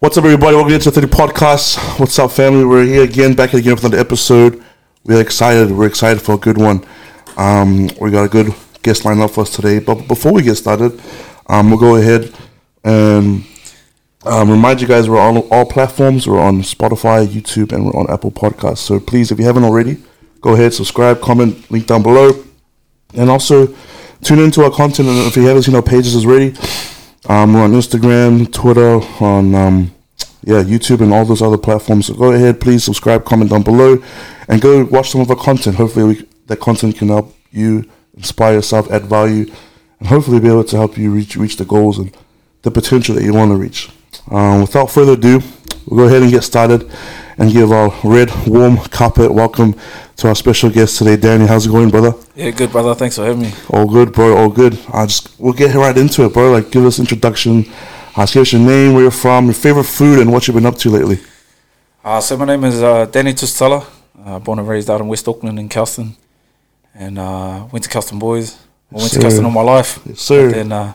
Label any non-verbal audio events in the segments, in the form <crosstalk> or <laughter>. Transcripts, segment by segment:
What's up, everybody? Welcome to the 30 Podcast. What's up, family? We're here again, back again with another episode. We're excited. We're excited for a good one. Um, we got a good guest lined up for us today. But before we get started, um, we'll go ahead and um, remind you guys we're on all platforms. We're on Spotify, YouTube, and we're on Apple Podcasts. So please, if you haven't already, go ahead, subscribe, comment, link down below, and also tune into our content. And if you haven't seen our pages already, um, we're on Instagram, Twitter, on um, yeah YouTube, and all those other platforms. So go ahead, please subscribe, comment down below, and go watch some of our content. Hopefully, we, that content can help you inspire yourself, add value, and hopefully be able to help you reach reach the goals and the potential that you want to reach. Um, without further ado, we'll go ahead and get started and give our red, warm carpet welcome to our special guest today, Danny. How's it going, brother? Yeah, good brother. Thanks for having me. All good, bro. All good. I just we'll get right into it, bro. Like, give us introduction. Give us your name, where you're from, your favorite food, and what you've been up to lately. Uh, so my name is uh, Danny Tusitala. Uh, born and raised out in West Auckland in Kelston, and uh, went to Kelston Boys. I went Yes, to Kelston all my life. Yes, sir. But then uh,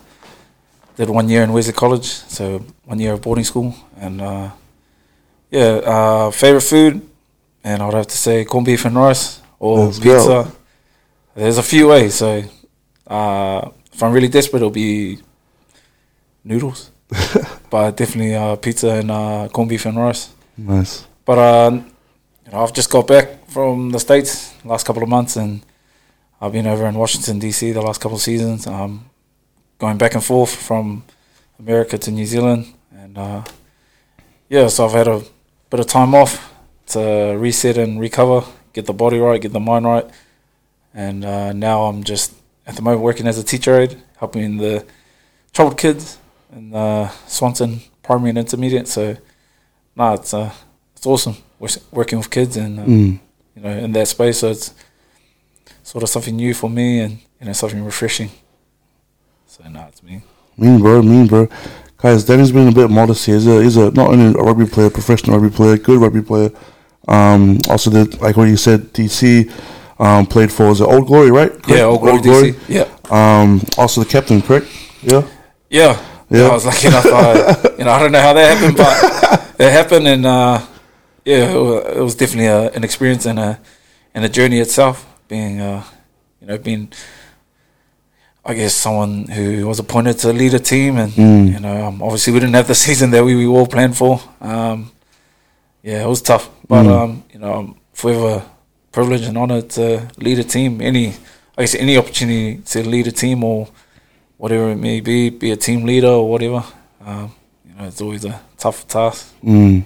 did one year in Wesley College, so one year of boarding school, and uh, yeah, uh, favorite food, and I'd have to say corned beef and rice or Let's go. pizza. There's a few ways, so uh, if I'm really desperate, it'll be noodles, <laughs> but definitely uh, pizza and uh, corned beef and rice. Nice. But uh, you know, I've just got back from the states last couple of months, and I've been over in Washington D.C. the last couple of seasons. Um, going back and forth from America to New Zealand, and uh, yeah, so I've had a bit of time off to reset and recover, get the body right, get the mind right, and uh, now I'm just at the moment working as a teacher aide, helping the troubled kids in uh, Swanson primary and intermediate. So, nah, it's uh, it's awesome working with kids and uh, Mm. you know in that space. So it's sort of something new for me and you know something refreshing. So nah, it's me. Mean, bro. Mean, bro. Guys, Danny's been a bit modest here. He's a, he's a not only a rugby player, professional rugby player, good rugby player. Um, also did like what you said, DC. Um, played for it Old Glory, right? Correct? Yeah, Old Glory DC. Yeah, Um, also the captain, correct? Yeah. yeah, Yeah. I was lucky enough. I, you know, I don't know how that happened, but it happened, and uh, yeah, it wa- it was definitely a, an experience and a and a journey itself. Being, uh, you know, being, I guess, someone who was appointed to lead a team, and Mm. you know, um, obviously we didn't have the <laughs> season that we, we all planned for. Um, yeah, it was tough, but Mm. um, you know, I'm forever privileged and honored to lead a team. Any, I guess, any opportunity to lead a team or whatever it may be, be a team leader or whatever. Um, you know, it's always a tough task. Mm.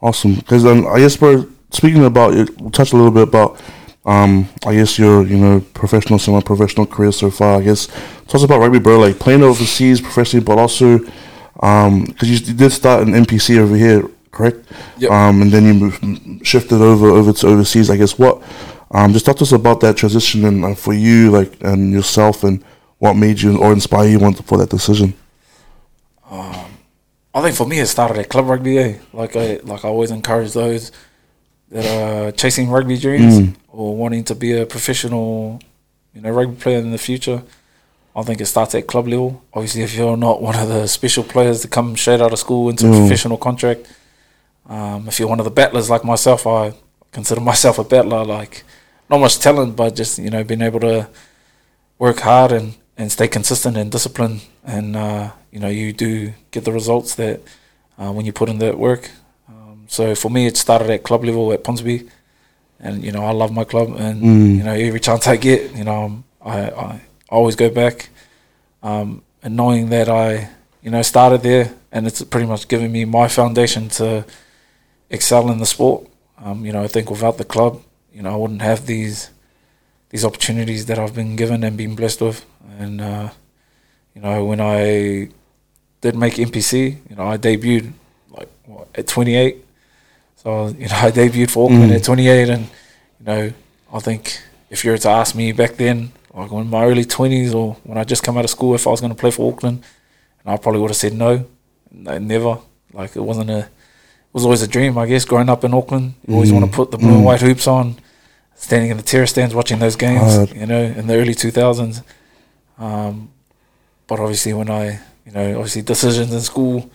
Awesome. Because um, I guess we're speaking about it. We'll touch a little bit about. Um, I guess your you know professional, semi-professional career so far. I guess talk about rugby, bro. Like playing overseas professionally, but also because you, you did start an NPC over here, correct? Yep. Um, and then you moved, shifted over over to overseas. I guess what? Um, just talk to us about that transition and uh, for you, like and yourself, and what made you or inspire you want for that decision. I think for me, it started at club rugby. Eh? Like I, like I always encourage those that are chasing rugby dreams Mm. or wanting to be a professional, you know, rugby player in the future. I think it starts at club level. Obviously, if you're not one of the special players to come straight out of school into a Mm. professional contract, um, if you're one of the battlers like myself, I consider myself a battler. Like not much talent, but just you know, being able to work hard and, and stay consistent and disciplined, and uh, you know, you do get the results that uh, when you put in that work. Um, so for me, it started at club level at Ponsonby, and you know, I love my club, and Mm. you know, every chance I get, you know, I, I always go back, um, and knowing that I, you know, started there, and it's pretty much given me my foundation to excel in the sport. Um, you know, I think without the club, you know, I wouldn't have these these opportunities that I've been given and been blessed with. And uh, you know, when I did make NPC, you know, I debuted like what, at 28. So you know, <laughs> I debuted for Auckland Mm. at 28, and you know, I think if you were to ask me back then, like in my early 20s or when I just come out of school, if I was going to play for Auckland, and I probably would have said no, no, never. Like it wasn't a, it was always a dream, I guess. Growing up in Auckland, you always Mm. want to put the blue and Mm. white hoops on, standing in the terrace stands watching those games. Hard. You know, in the early 2000s. Um, but obviously, when I, you know, obviously decisions in school,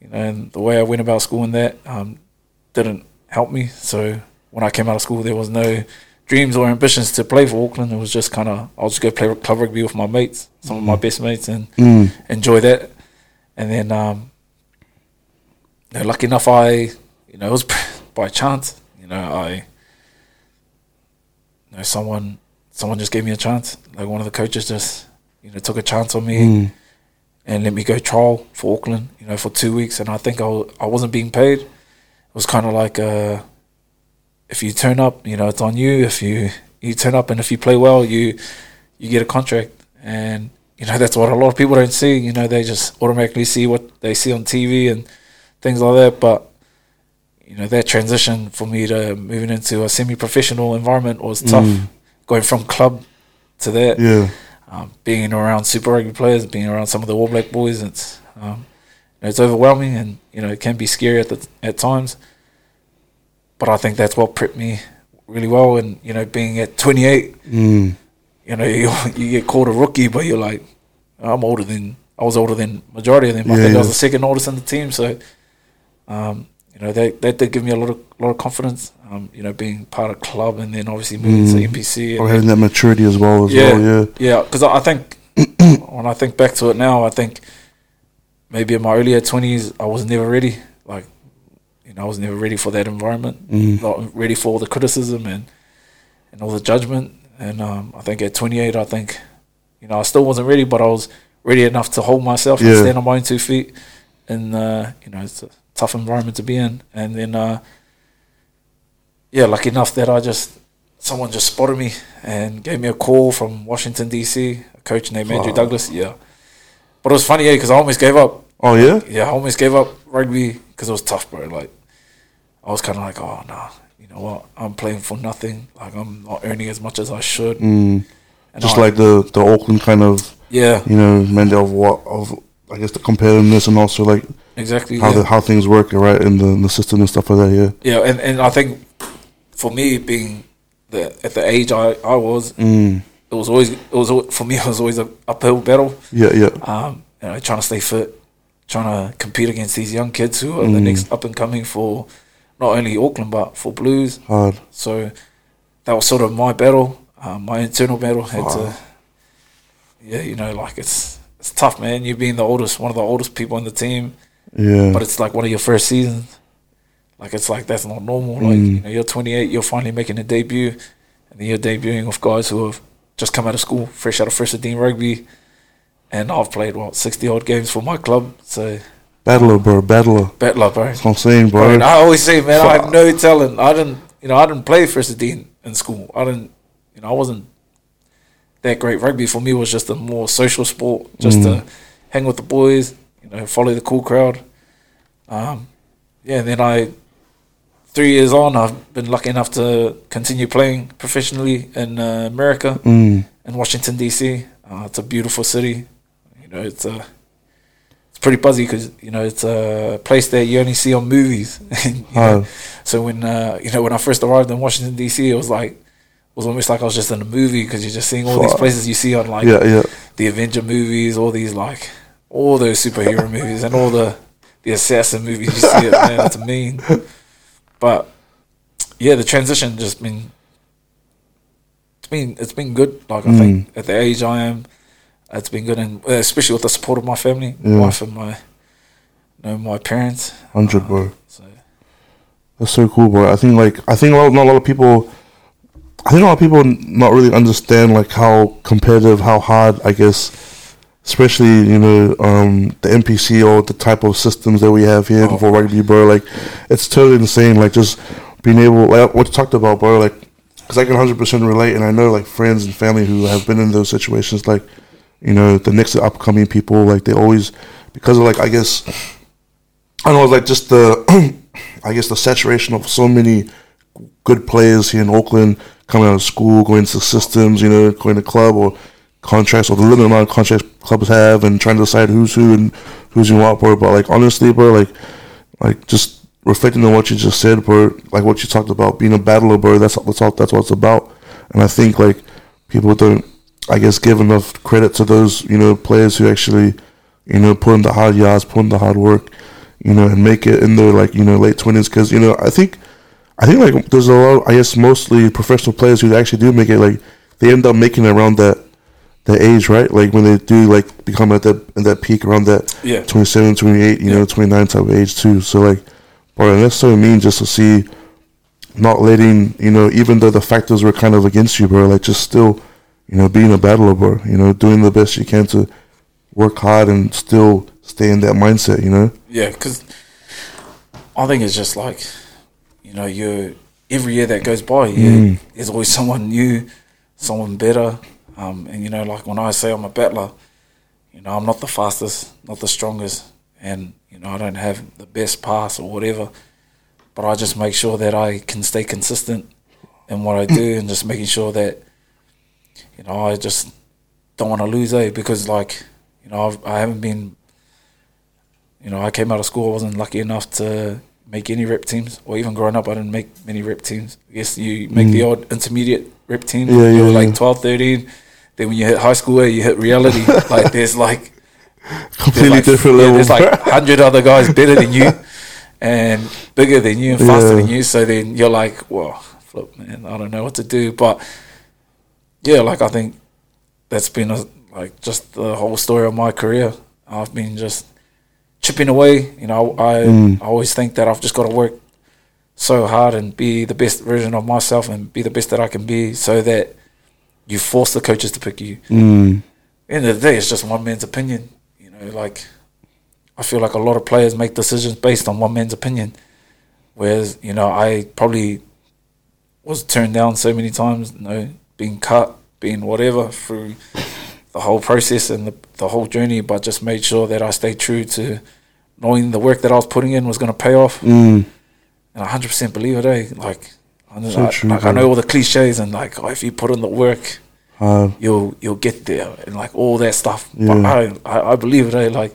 you know, and the way I went about school and that um, didn't help me. So when I came out of school, there was no dreams or ambitions to play for Auckland. It was just kind of I'll just go play club rugby with my mates, some of my best mates, and Mm. enjoy that. And then, um, you know, lucky enough, I you know it was <laughs> by chance. You know, I you know someone someone just gave me a chance. Like one of the coaches just you know took a chance on me Mm. and let me go trial for Auckland. You know, for two weeks, and I think I I wasn't being paid. It was kind of like uh, if you turn up, you know, it's on you. If you you turn up and if you play well, you you get a contract, and you know <laughs> that's what a lot of people don't see. You know, they just automatically see what they see on TV and things like that. But you know, that transition for me to moving into a semi-professional environment was tough. Mm. Going from club to that, Yeah. um, being around Super Rugby players, being around some of the All Black boys, it's um, it's overwhelming and you know it can be scary at the, at times. But I think that's what prepped me really well. And you know, being at 28, Mm. you know, <laughs> you, you get called a rookie, but you're like, I'm older than I was older than majority of them. I Yeah, think I was the second oldest in the team, so um, you know that that did give me a lot of lot of confidence. Um, you know, being part of club and then obviously moving Mm. to NPC. Or having that maturity as well. As Yeah. well. Yeah. yeah, because I think <clears throat> when I think back to it now, I think maybe in my earlier twenties, I was never ready. Like, you know, I was never ready for that environment. Mm. Not ready for all the criticism and and all the judgment. And um, I think at 28, I think, you know, I still wasn't ready, but I was ready enough to hold myself and stand on my own two feet. And uh, you know, it's a tough environment to be in. And then, uh, yeah, lucky enough that I just someone just spotted me and gave me a call from Washington D.C. A coach named Andrew Wow. Douglas. Yeah, but it was funny, yeah, because I almost gave up. Oh yeah. Yeah, I almost gave up rugby because it was tough, bro. Like, I was kind of like, oh no, you know what? I'm playing for nothing. Like, I'm not earning as much as I should. Mm. And Just I- like the the Auckland kind of yeah, you know mentality of what of I guess the competitiveness and also like exactly. how yeah. the, how things work right in the in the system and stuff like that. Yeah. yeah, and and I think for me being the at the age I I was, Mm. it was always it was for me <laughs> it was always a uphill battle. Yeah. Yeah. um, you know, trying to stay fit, trying to compete against these young kids who are the Mm. next up and coming for not only Auckland but for Blues. Hard. So that was sort of my battle, um, my internal battle. Had Wow. to, yeah, you know, like it's it's tough, man. You being the oldest, one of the oldest people in the team, Yeah. but it's like one of your first seasons. Like it's like that's not normal. Like Mm. you know, you're 28, you're finally making a debut, and then you're debuting with guys who have just come out of school, fresh out of first team rugby. And I've played what 60 odd games for my club, so battler, bro. Battler. battler, bro. That's what I'm saying, Bro, bro. I always say, man, I have no talent. I didn't, you know, I didn't play first team in school. I didn't, you know, I wasn't that great. Rugby for me was just a more social sport, just to hang with the boys, you know, follow the cool crowd. Um, yeah, then I, three years on, I've been lucky enough to continue playing professionally in uh, America, Mm. in Washington D.C. Uh, it's a beautiful city. You know, it's a it's pretty buzzy because you know it's a place that you only see on movies. <laughs> you know? So when uh, you know when I first arrived in Washington D.C., it was like it was almost like I was just in a movie because you're just seeing all these places you see on like Yeah. Yeah. the Avenger movies, all these like all those superhero <laughs> movies, and all the the assassin movies. You see it, man. It's mean. But yeah, the transition just been it's been it's been good. Like I Mm. think at the age I am, it's been good, and uh, especially with the support of my family, my Yeah. wife and my you know my parents. Hundred, bro. So That's so cool, bro. I think like I think a lot, not a lot of people. I think a lot of people not really understand like how competitive, how hard. I guess, especially you know um, the NPC or the type of systems that we have here Oh. for rugby, bro. Like, it's totally insane. Like just being able, like what you talked about, bro. Like, because I can hundred percent relate, and I know like friends and family who have been in those situations. Like, you know, the next upcoming people, like they always because of like I guess I don't know, like just the, <clears throat> I guess the saturation of so many good players here in Auckland coming out of school, going to systems, you know, going to club or contracts or the limited amount of contracts clubs have, and trying to decide who's who and who's in what, bro. But like honestly, bro, like, like just reflecting on what you just said, bro, like what you talked about being a battler, bro. That's that's all that's what it's about. And I think like people don't, I guess, give enough credit to those you know players who actually, you know, put in the hard yards, put in the hard work you know, and make it in their like you know late twenties. Because you know, I think, I think like there's a lot. I guess mostly professional players who actually do make it. Like they end up making around that that age, right? Like when they do like become at that at that peak around that Yeah. 27, 28, you Yeah. know, 29 type of age too. So like, but it necessarily mean just to see not letting, you know, even though the factors were kind of against you, bro, like just still, you know, being a battler, bro, you know, doing the best you can to work hard and still stay in that mindset, you know? Yeah, because I think it's just like, you know, you every year that goes by, yeah, mm. there's always someone new, someone better. Um, and you know, like when I say I'm a battler, you know, I'm not the fastest, not the strongest, and you know, I don't have the best pass or whatever. But I just make sure that I can stay consistent in what I do, <laughs> and just making sure that, you know, I just don't want to lose, eh? Because like, you know, I've, I haven't been you know, I came out of school, I wasn't lucky enough to make any rep teams, or even growing up, I didn't make many rep teams. I guess you make the odd intermediate rep team. Mm. Yeah, you yeah, like yeah. 12, 13. Then when you hit high school, eh, you hit reality. <laughs> like there's like Completely there's like, different yeah, level. There's like hundred other guys better than you, <laughs> and bigger than you, and faster Yeah. than you. So then you're like, well, flip, man, I don't know what to do. But yeah, like I think that's been a, like just the whole story of my career. I've been just chipping away. You know, I Mm. I always think that I've just got to work so hard and be the best version of myself and be the best that I can be, so that you force the coaches to pick you mm, end of the day, it's just one man's opinion. You know, like I feel like a lot of players make decisions based on one man's opinion, whereas you know I probably was turned down so many times. You know, being cut, being whatever through <laughs> the whole process and the, the whole journey, but just made sure that I stayed true to knowing the work that I was putting in was going to pay off, mm, and I hundred percent believe it. Eh? Like, I, know- So I- true, like I know all the cliches and like oh, if you put in the work uh, you'll you'll get there and like all that stuff. Yeah. But I, I I believe it. eh, Like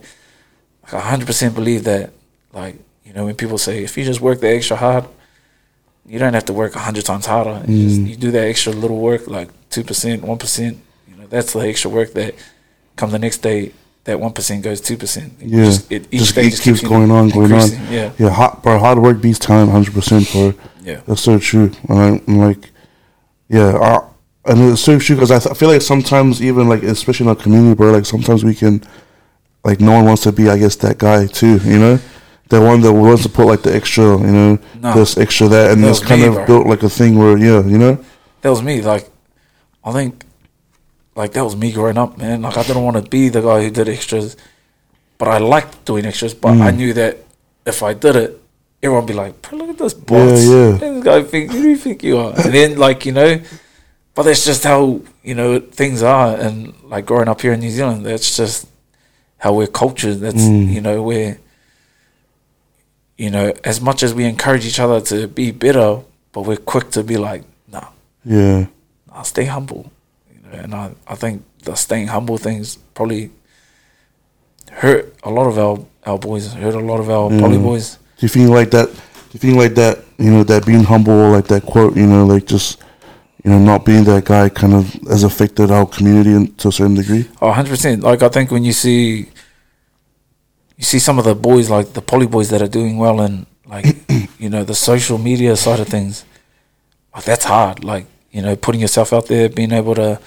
like I hundred percent believe that. Like you know when people say if you just work the extra hard, you don't have to work a hundred times harder. You, just, Mm. you do that extra little work, like two percent, one percent. You know that's the extra work that come the next day. That one percent goes two percent. yeah. Just, it, each just day just keeps you going on, going on. Yeah, Yeah, hard, bro, hard work beats talent 100%, bro. Yeah, That's so true. And I'm like, yeah, I, and it's so true because I, th- I feel like sometimes even like especially in our community, bro, like sometimes we can, like no one wants to be, I guess, that guy too, you know, the one that wants to put like the extra, you know, No. this extra that, and That it's kind me, of bro. built like a thing where yeah, you know, that was me. Like, I think, like that was me growing up, man. Like I didn't want to be the guy who did extras, but I liked doing extras. But Mm. I knew that if I did it, everyone be like, "Bro, "Look at this boss! yeah. This guy think who do you think you are?" And then like you know, but that's just how you know things are. And like growing up here in New Zealand, that's just how we're cultured. That's Mm. you know where. You know, as much as we encourage each other to be better, but we're quick to be like, "Nah, yeah, I'll stay humble. You know, and I, I think the staying humble things probably hurt a lot of our, our boys, hurt a lot of our Yeah. poly boys. Do you think like that? Do you think like that? You know, that being humble, like that quote, you know, like just, you know, not being that guy, kind of has affected our community to a certain degree. Oh, 100%. Like, I think when you see, you see some of the boys, like the poly boys that are doing well and like, <clears throat> you know, the social media side of things, like that's hard. Like, you know, putting yourself out there, being able to,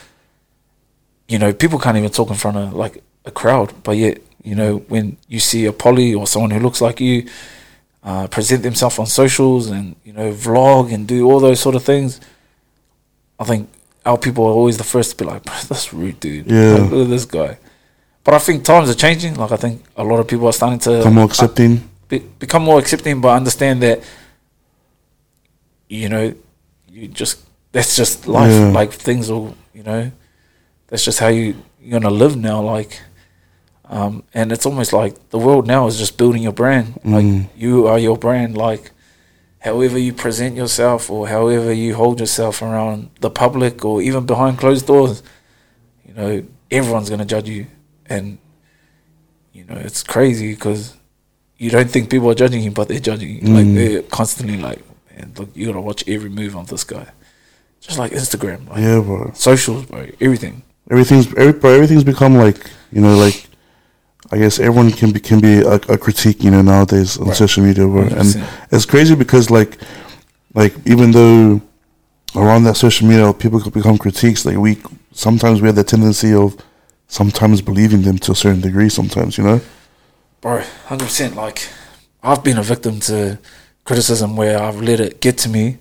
you know, people can't even talk in front of like a crowd, but yet, you know, when you see a poly or someone who looks like you uh, present themselves on socials and, you know, vlog and do all those sort of things, I think our people are always the first to be like, <laughs> "Bro, that's rude, dude. Yeah. Like, look at this guy. But I think times are changing. Like, I think a lot of people are starting to Become more accepting. be, become more accepting, but understand that you know you just that's just life. Yeah. Like things will, you know, that's just how you you're gonna live now. Like, um, and it's almost like the world now is just building your brand. Like Mm. you are your brand. Like, however you present yourself or however you hold yourself around the public or even behind closed doors, you know, everyone's gonna judge you, and you know it's crazy because you don't think people are judging you, but they're judging you. Like Mm. they're constantly like, man, look, you gotta watch every move of this guy. Just like Instagram, like Yeah, bro. socials, bro, everything. Everything's every, bro, everything's become like you know like I guess everyone can be can be a, a critique, you know, nowadays on Right. social media, where, and it's crazy because like, like even though around that social media people could become critiques, like we sometimes we have the tendency of sometimes believing them to a certain degree. Sometimes, you know, bro, hundred percent. Like I've been a victim to criticism where I've let it get to me,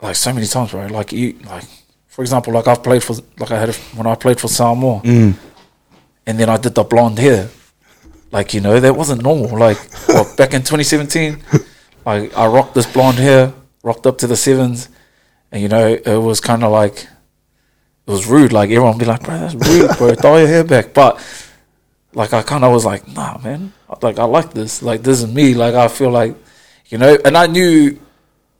like so many times, bro. Like you, like for example, like I've played for, like I had a, when I played for Samoa, mm. And then I did the blonde hair. Like you know that wasn't normal. Like what, back in 2017, like <laughs> I rocked this blonde hair, rocked up to the sevens, and you know it was kind of like it was rude. Like everyone would be like, "Bro, that's rude, bro. <laughs> throw your hair back." But like I kind of was like, "Nah, man. Like I like this. Like this is me. Like I feel like you know." And I knew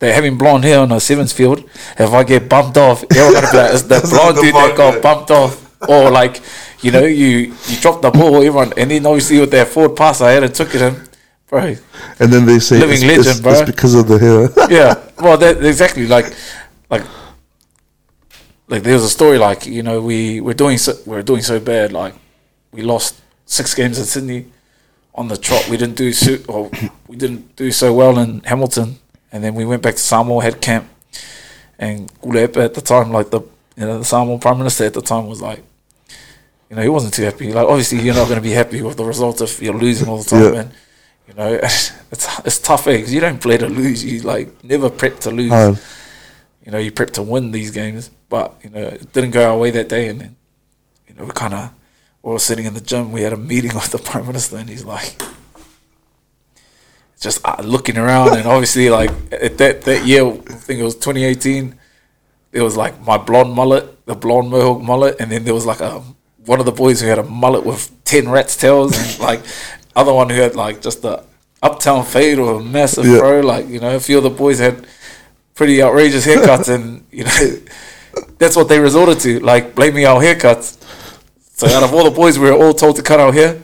that having blonde hair on a sevens field, if I get bumped off, everyone gonna be like, "It's <laughs> the blonde dude that got bumped off," or like you know, you you dropped the ball, everyone, and then obviously with that forward pass I had and took it in, bro. and then they say Living it's, legend, it's, bro. it's because of the hair. yeah, <laughs> well, that exactly like, like, like there was a story like you know we we're doing so we're doing so bad like we lost six games in Sydney on the trot. We didn't do so or we didn't do so well in Hamilton, and then we went back to Samoa had camp, and Tuilaepa at the time like the you know the Samoa prime minister at the time was like. You know, he wasn't too happy. Like, obviously, you're not going to be happy with the results if you're losing all the time, Yeah. man. You know, <laughs> it's it's tough because you don't play to lose. You like never prep to lose. You know, you prep to win these games, but you know it didn't go our way that day. And then, you know, we kind of we were sitting in the gym. We had a meeting <laughs> with the prime minister, and he's like, just uh, looking around, and obviously, like at that that year, I think it was 2018. There was like my blonde mullet, the blonde mohawk mullet, and then there was like a one of the boys who had a mullet with ten rats tails, and <laughs> like other one who had like just a uptown fade or a massive Yeah. fro. Like you know, a few of the boys had pretty outrageous haircuts, and <laughs> you know, that's what they resorted to, like blaming our haircuts. So out of all the boys, we were all told to cut our hair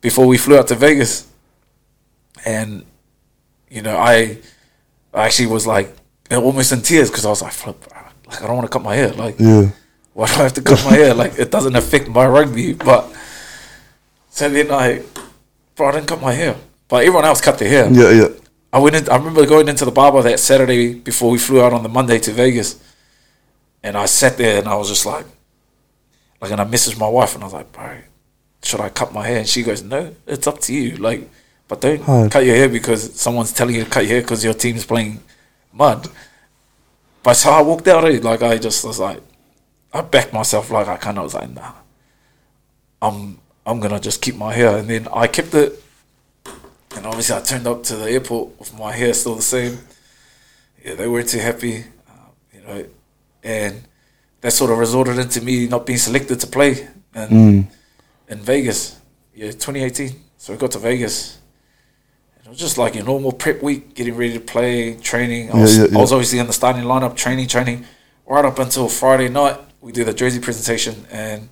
before we flew out to Vegas, and you know, I, I actually was like almost in tears because I was like, "Flip, like I don't want to cut my hair. Like, Yeah, why do I have to cut my hair? Like, it doesn't affect my rugby." But so then I, bro, I didn't cut my hair, but everyone else cut their hair. yeah, yeah. I went. In, I remember going into the barber that Saturday before we flew out on the Monday to Vegas, and I sat there and I was just like, like, and I messaged my wife and I was like, bro, should I cut my hair? And she goes, no, it's up to you. Like, but don't Hard. cut your hair because someone's telling you to cut your hair because your team's playing mud. But so I walked out. eh, Like I just was like, I backed myself. Like I kind of was like, nah, I'm I'm gonna just keep my hair. And then I kept it. And obviously, I turned up to the airport with my hair still the same. Yeah, they weren't too happy, um, you know, and that sort of resulted into me not being selected to play in, Mm. in Vegas. Yeah, 2018. So we got to Vegas. And it was just like a normal prep week, getting ready to play, training. I Yeah, was, yeah, yeah. I was obviously in the starting lineup, training, training, right up until Friday night. We did the jersey presentation, and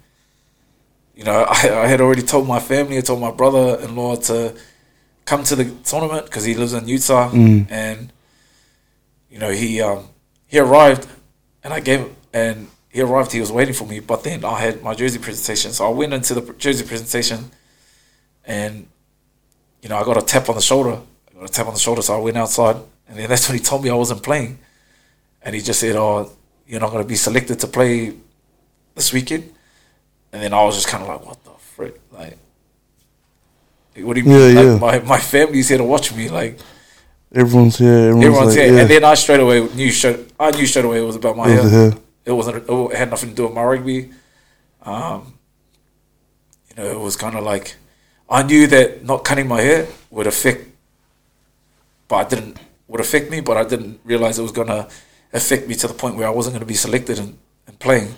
you know, I, I had already told my family, I told my brother-in-law to come to the tournament because he lives in Utah, Mm. and you know, he um, he arrived, and I gave and he arrived. He was waiting for me, but then I had my jersey presentation, so I went into the jersey presentation, and you know, I got a tap on the shoulder. I got a tap on the shoulder, so I went outside, and then that's when he told me I wasn't playing, and he just said, "Oh, you're not going to be selected to play this weekend," and then I was just kind of like, "What the frick?" Like, what do you mean? Yeah, like, yeah. My my family's here to watch me, like. Everyone's here. Everyone's, Everyone's like, here, yeah. and then I straight away knew straight. I knew straight away it was about my It was hair. hair. It wasn't. It had nothing to do with my rugby. Um, you know, it was kind of like I knew that not cutting my hair would affect, but I didn't would affect me. But I didn't realize it was gonna affect me to the point where I wasn't gonna be selected and, and playing.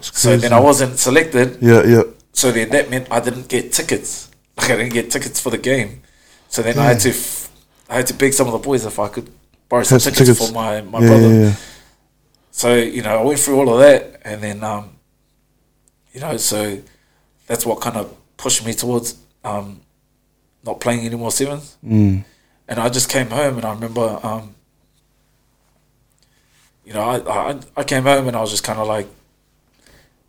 So then I wasn't selected. Yeah, yeah. So then that meant I didn't get tickets. Like <laughs> I didn't get tickets for the game. So then I had to, f- I had to beg some of the boys if I could borrow some tickets, tickets. for my my yeah, brother. yeah, yeah. So you know I went through all of that, and then um, you know so that's what kind of pushed me towards um, not playing any more sevens. Mm. And I just came home, and I remember, um, you know, I, I I came home and I was just kind of like,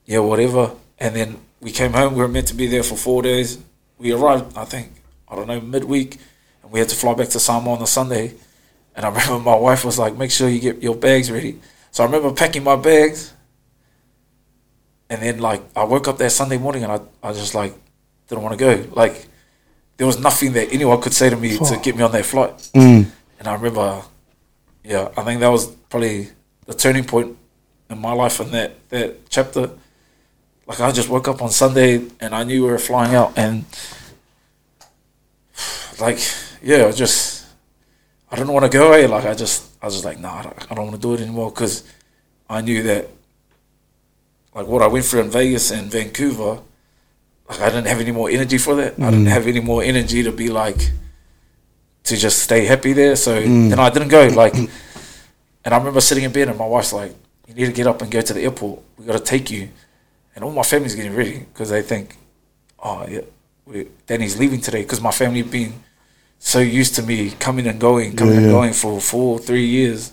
yeah, whatever. And then we came home. We were meant to be there for four days. We arrived, I think, I don't know, midweek, and we had to fly back to Samoa on the Sunday. And I <laughs> remember my wife was like, "Make sure you get your bags ready." So I remember packing my bags, and then like I woke up that Sunday morning and I, I just like didn't want to go. Like there was nothing that anyone could say to me to get me on that flight. Mm. And I remember, yeah, I think that was probably the turning point in my life in that that chapter. Like I just woke up on Sunday and I knew we were flying out and like yeah, I just I didn't want to go away. Like I just I was just like nah, I don't, I don't want to do it anymore because I knew that like what I went through in Vegas and Vancouver, like I didn't have any more energy for that. I didn't mm. have any more energy to be like to just stay happy there. So mm. then I didn't go. Like, <laughs> and I remember sitting in bed and my wife's like, "You need to get up and go to the airport. We got to take you." And all my family's getting ready because they think, "Oh yeah, we, Danny's leaving today." Because my family been so used to me coming and going, coming Yeah, and going for four, three years.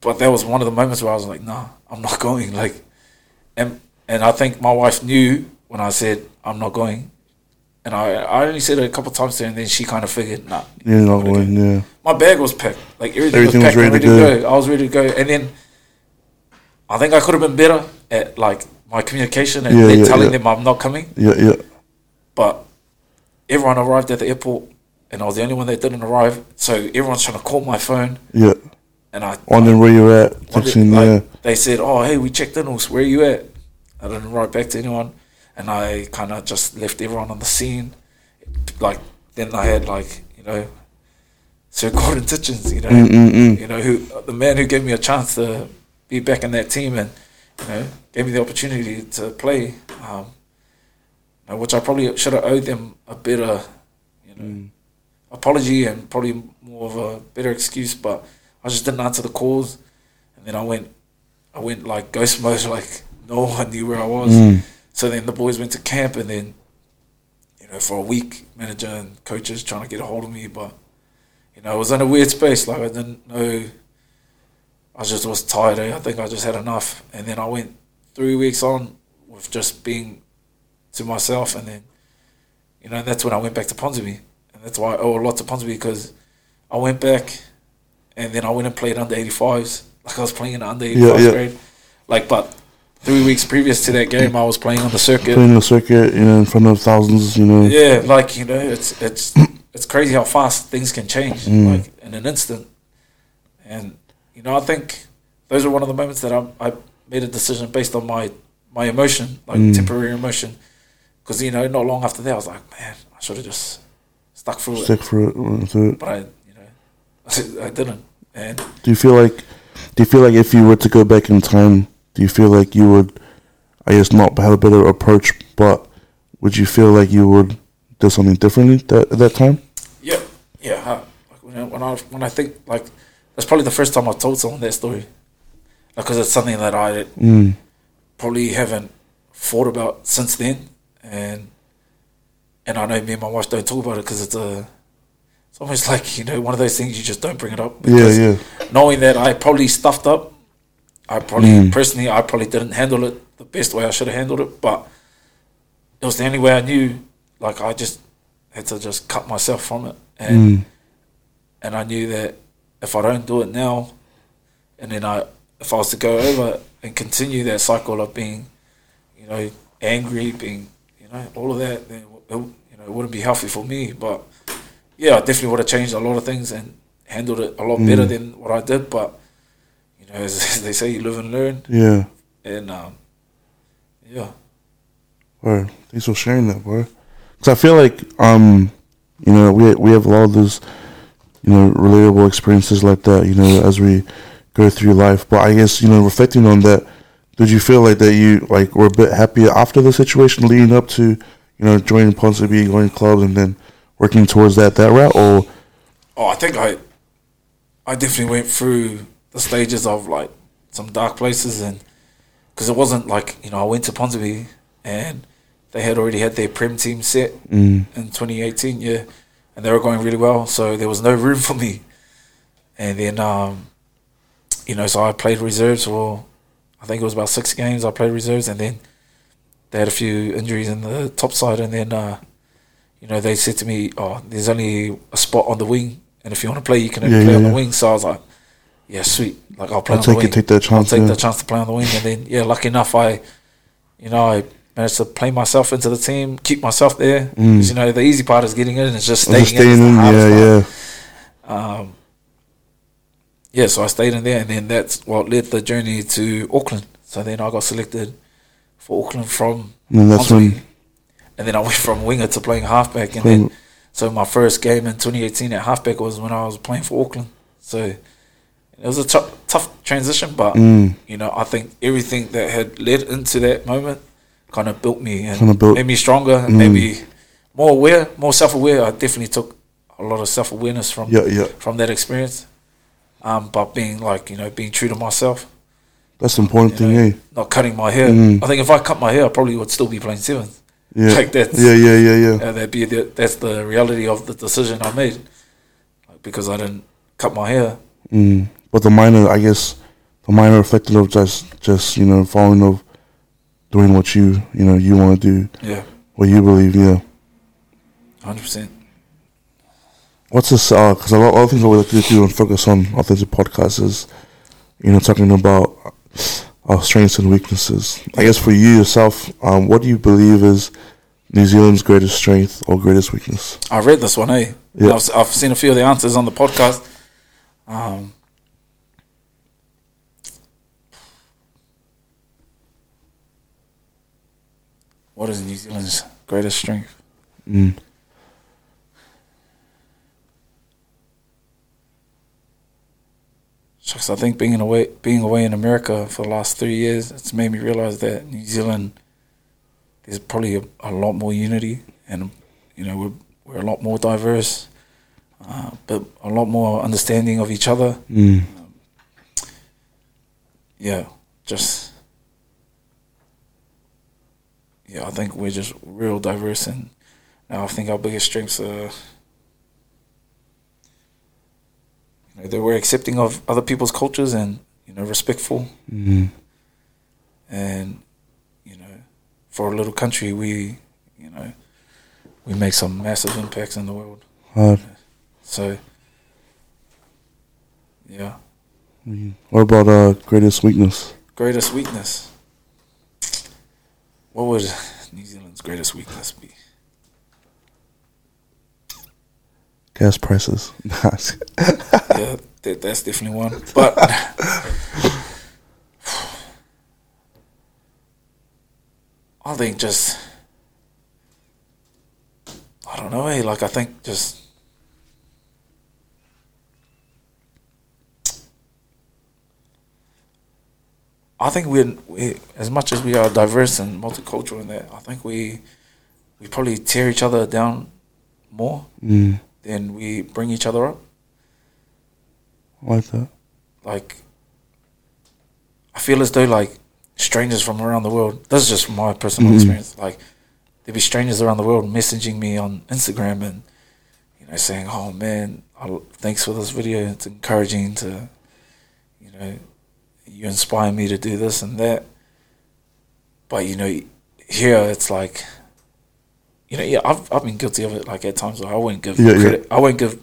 But that was one of the moments where I was like, "Nah, I'm not <laughs> going." Like, and and I think my wife knew when I said I'm not going, and I I only said it a couple times to her, and then she kind of figured, "Nah, Yeah, not gonna go." Yeah. my bag was packed. Like everything, Everything was was packed ready and to ready to go. I was ready to go, and then I think I could have been better at like my communication and Yeah, yeah, telling yeah. them I'm not coming. Yeah, yeah. But everyone arrived at the airport, and I was the only one that didn't arrive. So everyone's trying to call my phone, Yeah. and I Wondering where you're at. wondered, like, yeah. they said, "Oh, hey, we checked in. Where are you at?" I didn't write back to anyone, and I kind of just left everyone on the scene. Like then I had like you know, Sir Gordon Tietjens, you know, Mm-mm-mm. you know who the man who gave me a chance to be back in that team and you know gave me the opportunity to play, um, which I probably should have owed them a better, you know, apology and probably more of a better excuse, but I just didn't answer the calls, and then I went, I went like ghost mode, <laughs> like no one knew where I was. Mm. So then the boys went to camp, and then, you know, for a week, manager and coaches trying to get a hold of me, but you know, I was in a weird space. Like I didn't know. I just was tired. Eh? I think I just had enough, and then I went three weeks on with just being to myself, and then, you know, that's when I went back to Ponsonby, and that's why I owe a lot to Ponsonby because I went back, and then I went and played under 85s. Like I was playing in under 85s Yeah, yeah. grade, like but. Three weeks previous to that game, I was playing on the circuit. Playing the circuit, you know, in front of thousands, you know. Yeah, like you know, it's it's <clears throat> it's crazy how fast things can change, Mm. like in an instant. And you know, I think those are one of the moments that I I made a decision based on my my emotion, like Mm. temporary emotion, because you know, not long after that, I was like, man, I should have just stuck through it, Stick it. went through it. but I, you know, <laughs> I didn't. And Do you feel like, do you feel like if you were to go back in time, do you feel like you would, I guess, not have a better approach, but would you feel like you would do something differently that, at that time? yeah, yeah. I, when I, when I when I think like that's probably the first time I've told someone that story, because it's something that I Mm. probably haven't thought about since then, and and I know me and my wife don't talk about it because it's a it's almost like you know one of those things you just don't bring it up. Yeah, yeah. Knowing that I probably stuffed up, I probably Mm. personally I probably didn't handle it the best way I should have handled it, but it was the only way I knew. Like I just had to just cut myself from it, and Mm. and I knew that if I don't do it now, and then I, if I was to go over and continue that cycle of being, you know, angry, being, you know, all of that, then it, you know, it wouldn't be healthy for me. But yeah, I definitely would have changed a lot of things and handled it a lot better Mm. than what I did. But you know, <laughs> as they say, you live and learn, Yeah. and um, yeah, Word. Thanks for sharing that, bro. Because I feel like, um, you know, we we have a lot of those, you know, relatable experiences like that, you know, as we go through life. But I guess, you know, reflecting on that, did you feel like that you like were a bit happier after the situation leading up to, you know, joining Ponsonby, going clubs, and then working towards that that route, or Oh, I think I, I definitely went through the stages of like some dark places, and because it wasn't like you know I went to Ponsonby and they had already had their prem team set mm, in 2018, yeah, and they were going really well, so there was no room for me. And then, um, you know, so I played reserves for, I think it was about six games. I played reserves, and then they had a few injuries in the top side, and then uh, you know they said to me, "Oh, there's only a spot on the wing, and if you want to play, you can only Yeah, play yeah, on the yeah. wing." So I was like, "Yeah, sweet. Like I'll play I'll on take take that chance, I'll take yeah. the chance to play on the wing." And then yeah, lucky enough, I you know I managed to play myself into the team, keep myself there. 'Cause, you know the easy part is getting in, it's just staying, Mm. Just staying in. in, yeah, part. yeah. Um, yeah, so I stayed in there, and then that's what led the journey to Auckland. So then I got selected for Auckland from And that's when and then I went from winger to playing halfback, and Playing- then so my first game in 2018 at halfback was when I was playing for Auckland. So it was a tough, tough transition, but Mm. you know I think everything that had led into that moment kind of built me and built- made me stronger, and Mm. made me more aware, more self-aware. I definitely took a lot of self-awareness from yeah, yeah. from that experience. Um, but being like you know being true to myself, That's the important you thing, know, eh? not cutting my hair. Mm. I think if I cut my hair, I probably would still be playing sevens. Yeah, Like that's- yeah, yeah, yeah, yeah. Uh, that be the, that's the reality of the decision I made, like, because I didn't cut my hair. Mm. But the minor, I guess, the minor reflected of just, just you know, following of doing what you, you know, you want to do, Yeah, what you believe. Yeah. hundred percent. What's this? Because a lot, a lot of things that we like to do and focus on authentic podcasts is, you know, talking about our strengths and weaknesses. I guess for you yourself, um, what do you believe is New Zealand's greatest strength or greatest weakness? I read this one, eh? Yeah. I've, I've seen a few of the answers on the podcast. Um, what is New Zealand's greatest strength? Mm. Shucks, I think being away being away in America for the last three years, it's made me realize that New Zealand there's probably a, a lot more unity, and you know we're we're a lot more diverse, uh, but a lot more understanding of each other. Mm. Yeah, just yeah, I think we're just real diverse, and now I think our biggest strengths are. You know, that we're accepting of other people's cultures and you know respectful Mm. and you know for a little country we you know we make some massive impacts in the world Hard. so yeah Mm. What about uh, greatest weakness? greatest weakness what would new zealand's greatest weakness be Gas prices. <laughs> yeah that, that's definitely one but <sighs> i think just i don't know eh? like i think just I think we're we, as much as we are diverse and multicultural in that. I think we we probably tear each other down more mm. than we bring each other up. Like that. Like I feel as though like strangers from around the world. This is just my personal Mhm. experience. Like there'd be strangers around the world messaging me on Instagram and you know saying, "Oh man, I, thanks for this video. It's encouraging to, you know, you inspire me to do this and that." But you know, here it's like, you know, yeah, I've I've been guilty of it. Like at times, I wouldn't give Yeah, yeah. credit. I won't give.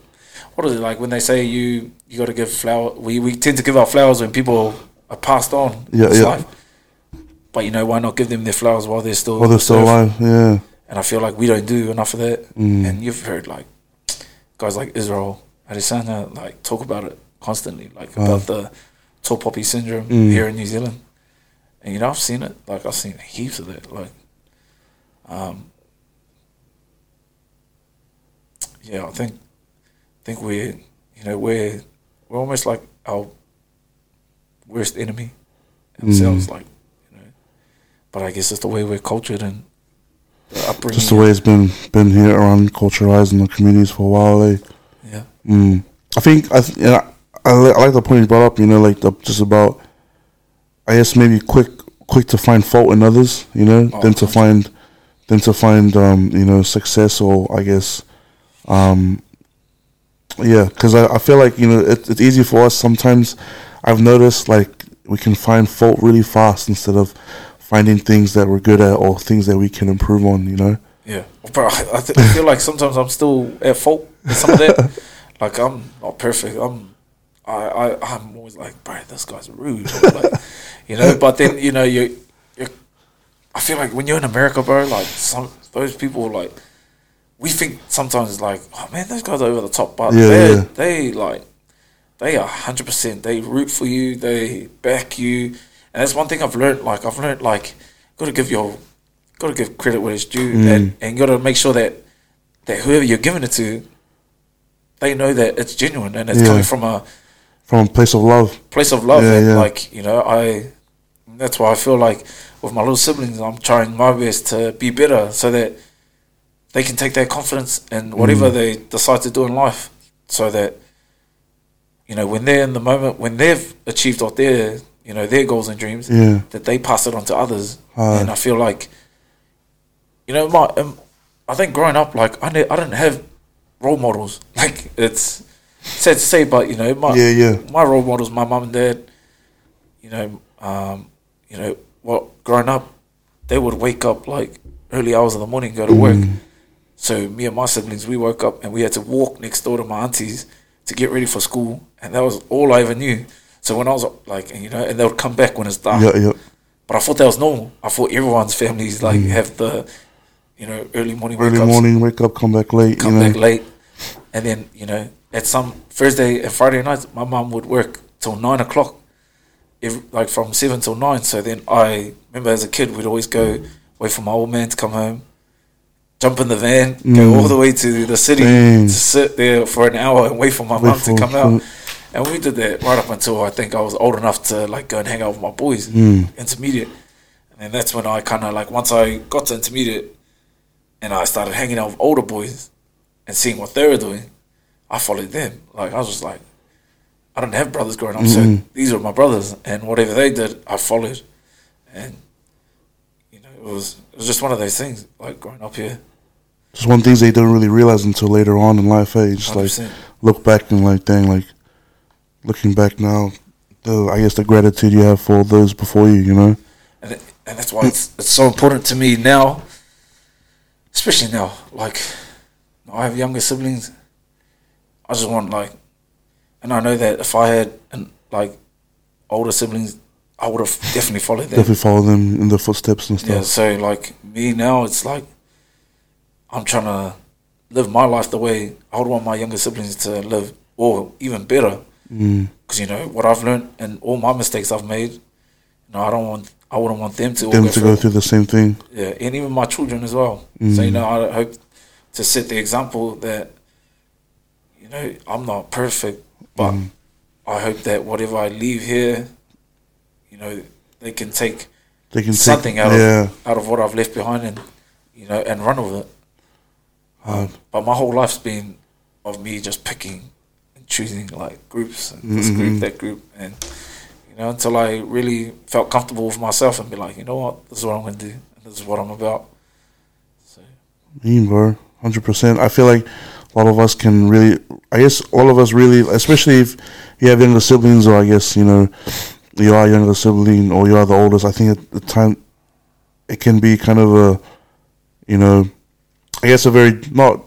What is it like when they say you you got to give flower? We we tend to give our flowers when people are passed on. Yeah, this yeah. life. But you know, why not give them their flowers while they're still While they're still alive? alive. Yeah. And I feel like we don't do enough of that. Mm. And you've heard like guys like Israel Adesanya like talk about it constantly, like Wow. about the tall poppy syndrome Mm. here in New Zealand. And you know, I've seen it. Like I've seen heaps of it. Like, um, yeah, I think, I think we're, you know, we're we're almost like our worst enemy ourselves. Mm. Like, you know, but I guess it's the way we're cultured and the upbringing. Just the way it's been been here around culturalized in the communities for a while. Eh? Yeah. Mm. I think I th- and I, I, I like the point you brought up. You know, like the, just about I guess maybe quick quick to find fault in others. You know, Oh, than to find than to find um, you know success or I guess um, yeah. Because I, I feel like you know it, it's easy for us sometimes. I've noticed like we can find fault really fast instead of finding things that we're good at or things that we can improve on. You know. Yeah, bro. I, th- I feel like sometimes I'm still at fault with some of that. <laughs> like I'm not perfect. I'm, I, I, I'm always like, bro, this guy's rude. like, <laughs> you know. But then you know you, you. I feel like when you're in America, bro, like some those people like. We think sometimes like, oh man, those guys are over the top, but Yeah, they yeah. they like they are hundred percent. They root for you. They back you, and that's one thing I've learned. Like I've learned, like got to give your, got to give credit where it's due, Mm. and and got to make sure that that whoever you're giving it to, they know that it's genuine and it's Yeah. coming from a From a place of love. place of love. Yeah, and yeah. like you know, I that's why I feel like with my little siblings, I'm trying my best to be better so that they can take their confidence in whatever Mm. they decide to do in life, so that you know when they're in the moment when they've achieved what their you know their goals and dreams, Yeah. that they pass it on to others. Ah. and I feel like you know my um, I think growing up like I ne- I didn't have role models. <laughs> Like it's sad to say, but you know my Yeah, yeah. my role models, my mum and dad, you know, um, you know, what growing up, they would wake up like early hours of the morning, go to work. Mm. So me and my siblings, we woke up and we had to walk next door to my aunties to get ready for school, and that was all I ever knew. So when I was like, you know, and they would come back when it's dark. Yeah, yeah. But I thought that was normal. I thought everyone's families like have the, you know, early morning Mm. Early wake-ups morning, wake up, come back late. come you know. back late, and then you know at some Thursday and Friday nights, my mum would work till nine o'clock, if, like from seven till nine. So then I remember as a kid, we'd always go wait for my old man to come home, jump in the van, Mm. go all the way to the city Dang. to sit there for an hour and wait for my mum to for- come out. And we did that right up until I think I was old enough to like go and hang out with my boys, Mm. intermediate. And then that's when I kind of like once I got to intermediate, and I started hanging out with older boys and seeing what they were doing, I followed them. Like I was just like, I didn't have brothers growing up, so mm-hmm. these were my brothers, and whatever they did, I followed. And you know, it was it was just one of those things. Like growing up here, Just one things they don't really realize until later on in life. Eh? Hey, just like 100%. look back and like, dang, like looking back now, the I guess the gratitude you have for those before you. You know. and it, and that's why it's it's so important to me now, especially now. Like I have younger siblings. I just want like, and I know that if I had an, like older siblings, I would have definitely followed them. Definitely follow them in their footsteps and stuff. Yeah, so like me now, it's like I'm trying to live my life the way I would want my younger siblings to live, or even better. Mm. Because you know what I've learned and all my mistakes I've made. You know, I don't want, I wouldn't want them to Them go to through. go through the same thing. Yeah, and even my children as well. So you know, I hope to set the example that you know I'm not perfect, but mm. I hope that whatever I leave here, you know, they can take They can something take, out yeah. of out of what I've left behind and you know and run with it. Hard. But my whole life's been of me just picking and choosing like groups and this group, mm-hmm. that group, and you know until I really felt comfortable with myself and be like, you know what, this is what I'm going to do, and this is what I'm about. So Mean, bro. Hundred percent. I feel like a lot of us can really. I guess all of us really, especially if you have younger siblings, or I guess you know you are younger sibling or you are the oldest. I think at the time it can be kind of a, you know, I guess a very not.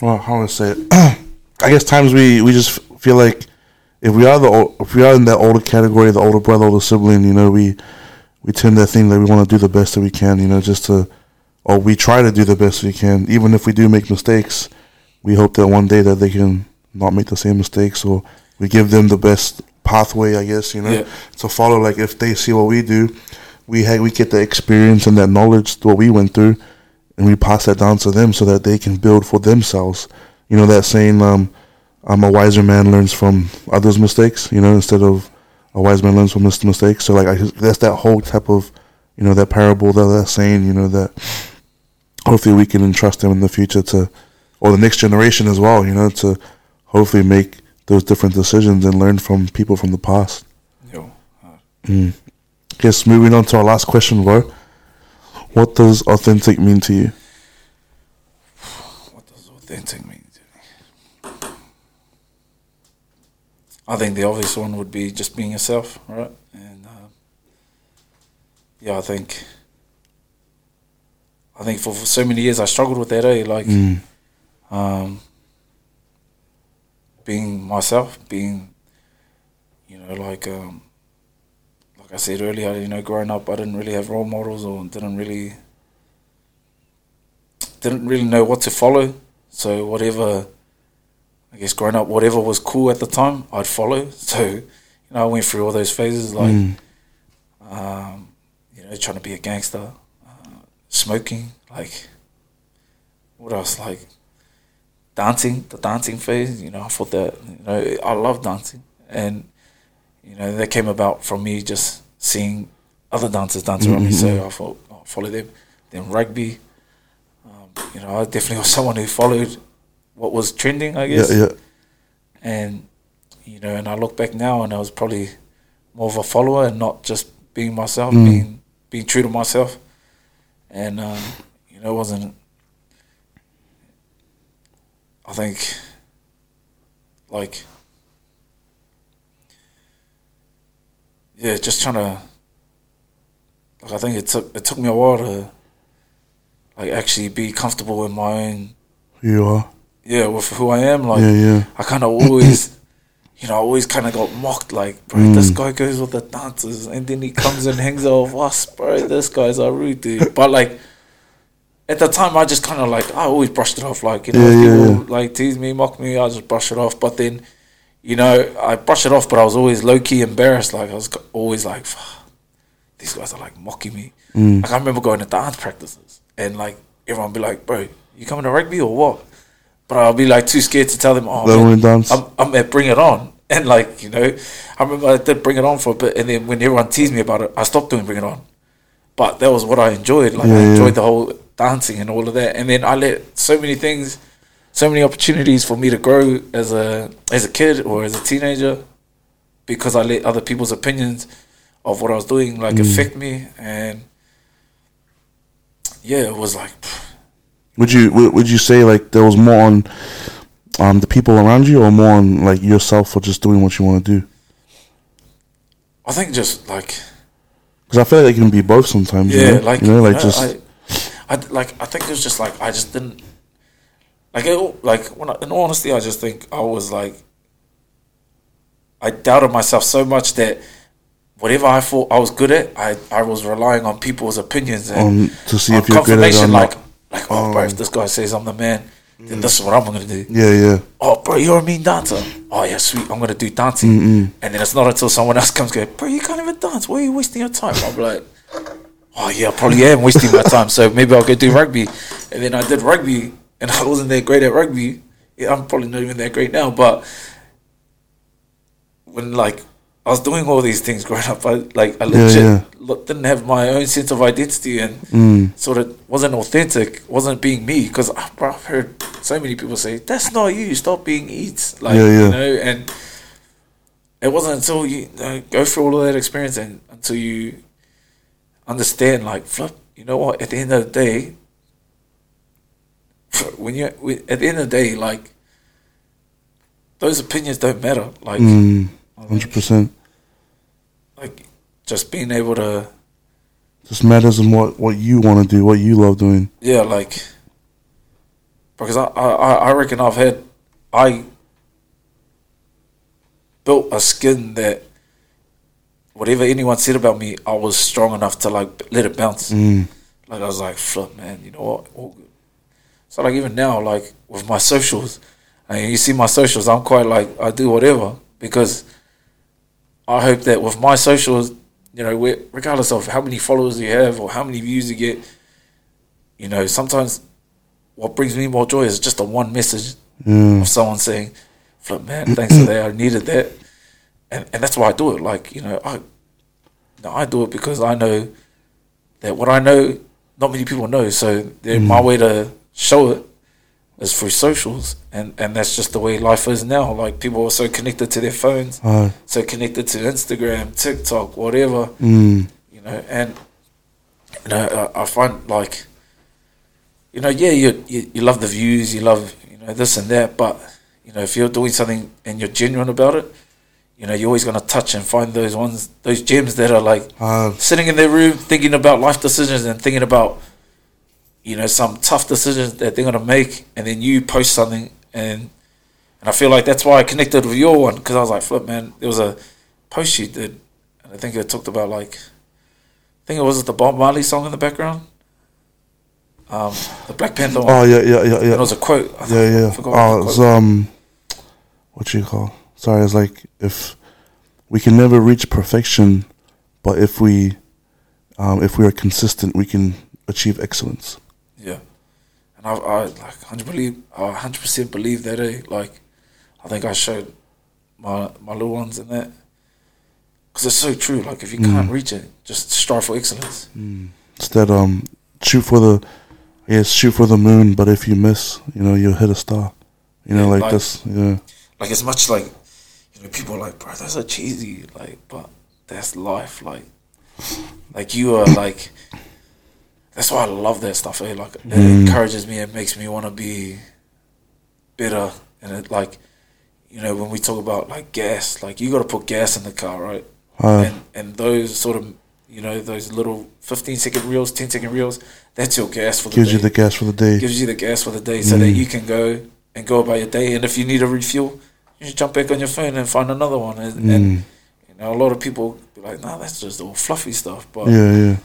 Well, how do I say it? <clears throat> I guess times we we just feel like if we are the if we are in that older category, the older brother, older sibling, you know, we we tend to think that we want to do the best that we can, you know, just to or we try to do the best we can, even if we do make mistakes. We hope that one day that they can not make the same mistakes, or we give them the best pathway, I guess, you know, Yeah. to follow. Like if they see what we do, we ha- we get the experience and that knowledge what we went through, and we pass that down to them so that they can build for themselves. You know that saying, um, "I'm a wiser man learns from others' mistakes." You know, instead of a wise man learns from his mistakes. So like I, that's that whole type of, you know, that parable that that saying. You know that hopefully we can entrust them in the future to, or the next generation as well. You know, to hopefully make those different decisions and learn from people from the past. yo, Mm. Guess moving on to our last question, bro. What does authentic mean to you? what does authentic mean to me? I think the obvious one would be just being yourself, right? And uh, yeah, I think I think for, for so many years I struggled with that. Eh? Like Mm. Um, being myself, being you know like um, like I said earlier, you know, growing up, I didn't really have role models or didn't really didn't really know what to follow. So whatever, I guess, growing up, whatever was cool at the time, I'd follow. <laughs> So you know, I went through all those phases, like Mm. um, you know, trying to be a gangster, uh, smoking, like what else, like dancing, the dancing phase. You know, I thought that you know I love dancing, and you know that came about from me just seeing other dancers dance around me. So I thought I'll follow them. Then rugby, um, you know, I definitely was someone who followed what was trending, I guess. Yeah, yeah. and you know, and I look back now, and I was probably more of a follower and not just being myself, Mm. being being true to myself, and um, you know, it wasn't. I think, like, yeah, just trying to. Like, I think it took it took me a while to, like, actually be comfortable in my own You are. yeah, with who I am. Like Yeah, yeah. I kind of always, <coughs> you know, I always kind of got mocked. Like, bro, Mm. this guy goes with the dancers, and then he comes and hangs out with us, bro. This guy's a rude dude. But like, at the time, I just kind of like I always brushed it off. Like, you know, Yeah, if yeah, people like tease me, mock me, I just brush it off. But then, you know, I brush it off, but I was always low key embarrassed. Like I was always like, these guys are like mocking me. Mm. Like I remember going to dance practices and like everyone be like, "Bro, you coming to rugby or what?" But I'll be like too scared to tell them, "Oh, man, dance. I'm, I'm at Bring It On." <laughs> And like you know, I remember I did Bring It On for a bit, and then when everyone teased me about it, I stopped doing Bring It On. But that was what I enjoyed. Like Yeah, I yeah. enjoyed the whole dancing and all of that. And then I let so many things, so many opportunities for me to grow as a as a kid or as a teenager, because I let other people's opinions of what I was doing like Mm. affect me. And yeah, it was like Would you would, would you say like there was more on um the people around you or more on like yourself for just doing what you want to do? I think just like Because I feel like it can be both sometimes. yeah, you know? like you know, like I, just I, Like I think it was just like I just didn't like it, like when I, in all honesty I just think I was like I doubted myself so much that whatever I thought I was good at I, I was relying on people's opinions and um to see if you're good at it or confirmation not. like like oh bro if this guy says I'm the man then this is what I'm gonna do. Yeah, yeah, oh bro you're a mean dancer. Oh yeah sweet I'm gonna do dancing. And then it's not until someone else comes go bro you can't even dance. Why are you wasting your time? I'm like oh yeah I probably am wasting my time so maybe I'll go do rugby and then I did rugby and <laughs> I wasn't that great at rugby yeah, I'm probably not even that great now but when like I was doing all these things growing up I like I legit yeah. lo- didn't have my own sense of identity and Mm. sort of wasn't authentic, wasn't being me. Because I've heard so many people say, "That's not you. Stop being Eats." Like Yeah, yeah. you know, and it wasn't until you uh, go through all of that experience and until you understand, like, flip. You know what? At the end of the day, when you at the end of the day, like those opinions don't matter. Like, Mm, hundred percent. like just being able to Just matters in what what you want to do, what you love doing. Yeah, like because I, I, I reckon I've had I built a skin that whatever anyone said about me, I was strong enough to like let it bounce. Mm, Like I was like, flip, man, you know what? All good. So like even now, like with my socials, and you see my socials, I'm quite like I do whatever because I hope that with my socials, you know, regardless of how many followers you have or how many views you get, you know, sometimes what brings me more joy is just a one message yeah, of someone saying, "Flip, man, thanks for that. I needed that," and and that's why I do it. Like you know, I no, I do it because I know that what I know, not many people know. So then my way to show it is through socials, and and that's just the way life is now. Like people are so connected to their phones, uh, so connected to Instagram, TikTok, whatever mm, you know, and you know, I, I find like, you know, yeah, you, you you love the views, you love you know this and that, but you know, if you're doing something and you're genuine about it, you know, you're always gonna touch and find those ones, those gems that are like Uh, sitting in their room thinking about life decisions and thinking about, you know, some tough decisions that they're gonna make, and then you post something, and and I feel like that's why I connected with your one because I was like, flip, man, there was a post you did, and I think it talked about like, I think it was the Bob Marley song in the background, um, the Black Panther one. oh yeah, yeah, yeah, And yeah. it was a quote. I Yeah, yeah. I Oh, it's um, what you call? Sorry, was like if we can never reach perfection, but if we, um, if we are consistent, we can achieve excellence. Yeah, and I, I like hundred believe, I hundred percent believe that. Eh? Like, I think I showed my my little ones in that because it's so true. Like, if you can't reach it, just strive for excellence. Instead, um, shoot for the, yes, shoot for the moon. But if you miss, you know, you'll hit a star. You know, Yeah, like, like- this. Yeah, Like, as much like you know, people are like, bro, that's a cheesy. Like, but that's life. Like, like you are like. That's why I love that stuff. Eh? Like, it encourages me. It makes me want to be better. And it like, you know, when we talk about like gas, like you got to put gas in the car, right? uh, and and those sort of you know those little 15 second reels 10 second reels that's your gas for the gives day you the gas for the day. gives you the gas for the day so that you can go and go about your day and if you need a refuel you just jump back on your phone and find another one and, Mm. and you know a lot of people be like nah that's just all fluffy stuff but yeah, yeah.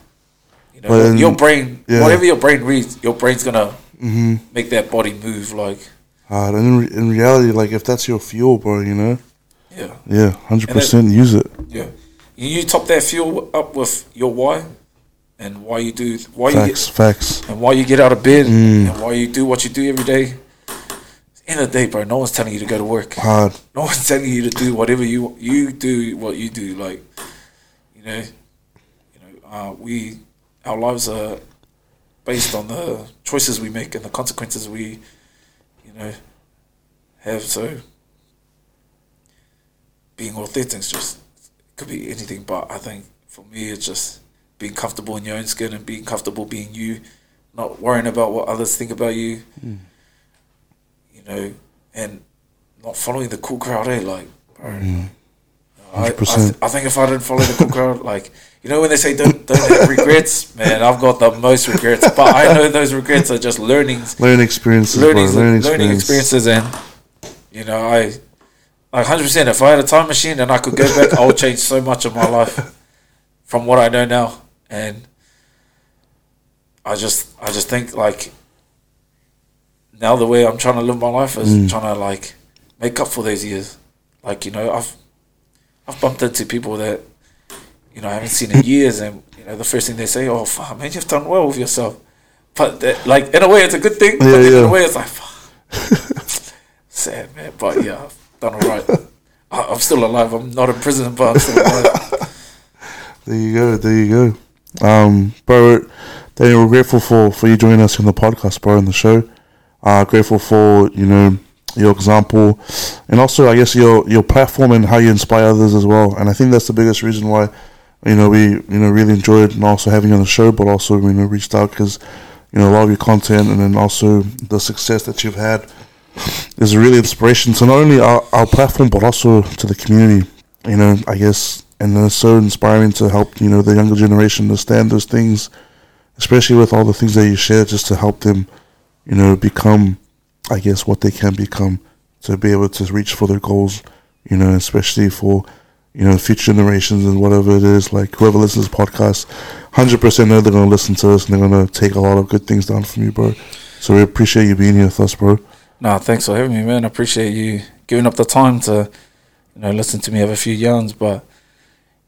you know But your brain yeah. whatever your brain reads your brain's gonna Mm-hmm. make that body move like Uh, and in, re- in reality, like if that's your fuel, bro, you know, yeah yeah, hundred percent use it. yeah you, top that fuel up with your why and why you do why you get, Facts, facts. and why you get out of bed Mm. and why you do what you do every day. End of the day, bro, no one's telling you to go to work. Hard. No one's telling you to do whatever you you do what you do. Like, you know, you know, uh, we our lives are based on the choices we make and the consequences we, you know, have. So, being authentic is just could be anything, but I think for me, it's just being comfortable in your own skin and being comfortable being you, not worrying about what others think about you. You know, and not following the cool crowd. Eh, like, bro. I, I, 100%. I think if I didn't follow the cool crowd, <laughs> like you know when they say don't don't have regrets, <laughs> man, I've got the most regrets. But I know those regrets are just learnings, Learning experiences, learning, bro. Learning, learning experience. experiences, and you know I like hundred percent. If I had a time machine and I could go back, I would change so much of my life from what I know now, and I just I just think like now the way I'm trying to live my life is Mm. trying to like make up for those years. Like you know I've I've bumped into people that you know I haven't seen in <laughs> years, and you know the first thing they say, "Oh, fuck, man, you've done well with yourself." But that, like in a way, it's a good thing. but Yeah, in a way, it's like fuck. <laughs> sad, man. But yeah, I've done all right. I, I'm still alive. I'm not in prison, but I'm still alive. <laughs> There you go. There you go. Um, bro, Daniel, we're grateful for, for you joining us on the podcast, bro, in the show. Uh, grateful for you know your example, and also I guess your your platform and how you inspire others as well. And I think that's the biggest reason why you know we you know really enjoyed and also having you on the show, but also you know reached out because you know a lot of your content and then also the success that you've had is really inspiration to not only our, our platform but also to the community. You know, I guess, and it's so inspiring to help you know the younger generation understand those things, especially with all the things that you share, just to help them, you know, become, I guess, what they can become to be able to reach for their goals. You know, especially for you know future generations and whatever it is. Like whoever listens to this podcast, hundred percent know they're gonna listen to us and they're gonna take a lot of good things down from you, bro. So we appreciate you being here with us, bro. Nah, thanks for having me, man. I appreciate you giving up the time to, you know, listen to me have a few yarns. But,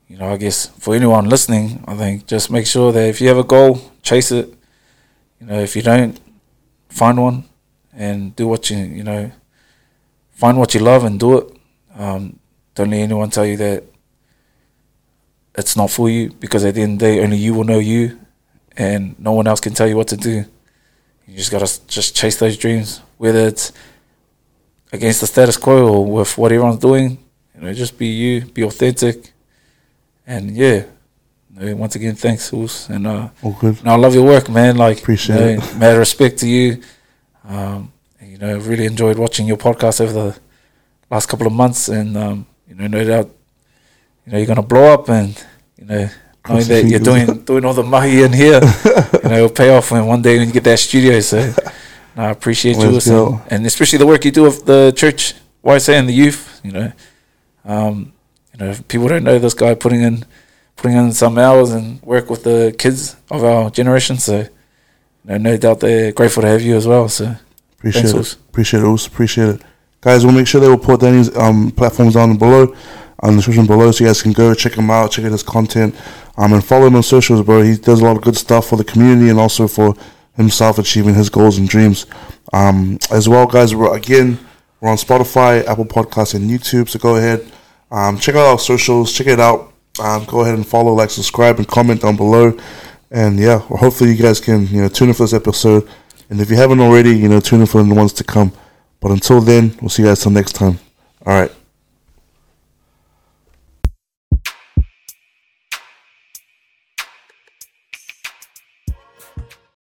you know, I guess for anyone listening, I think just make sure that if you have a goal, chase it. You know, if you don't, find one and do what you, you know, find what you love and do it. Um, don't let anyone tell you that it's not for you because at the end of the day, only you will know you and no one else can tell you what to do. You just gotta just chase those dreams, whether it's against the status quo or with what everyone's doing. You know, just be you, be authentic, and yeah. Once again, thanks, Us, and uh, All good. and I love your work, man. Like, Appreciate you know, Mad respect to you. Um, and, you know, I really enjoyed watching your podcast over the last couple of months, and um, you know, no doubt, you know, you're gonna blow up, and you know, knowing that you're doing <laughs> doing all the mahi in here, you know, it'll pay off when one day when you get that studio. So, I appreciate you, and, and especially the work you do with the church, YSA, and the youth. You know, um, you know, people don't know this guy putting in putting in some hours and work with the kids of our generation. So, you know, no doubt they're grateful to have you as well. So, Appreciate Thanks, it. Appreciate it, Oos. Appreciate it. Guys, we'll make sure they will put Danny's um, platforms down below, on the description below, so you guys can go check him out, check out his content, um, and follow him on socials, bro. He does a lot of good stuff for the community and also for himself achieving his goals and dreams. Um, as well, guys, we're, again, we're on Spotify, Apple Podcasts, and YouTube, so go ahead, um, check out our socials, check it out. Um, go ahead and follow, like, subscribe, and comment down below. And yeah, well, hopefully you guys can you know tune in for this episode. And if you haven't already, you know, tune in for the ones to come. But until then, we'll see you guys till next time. All right.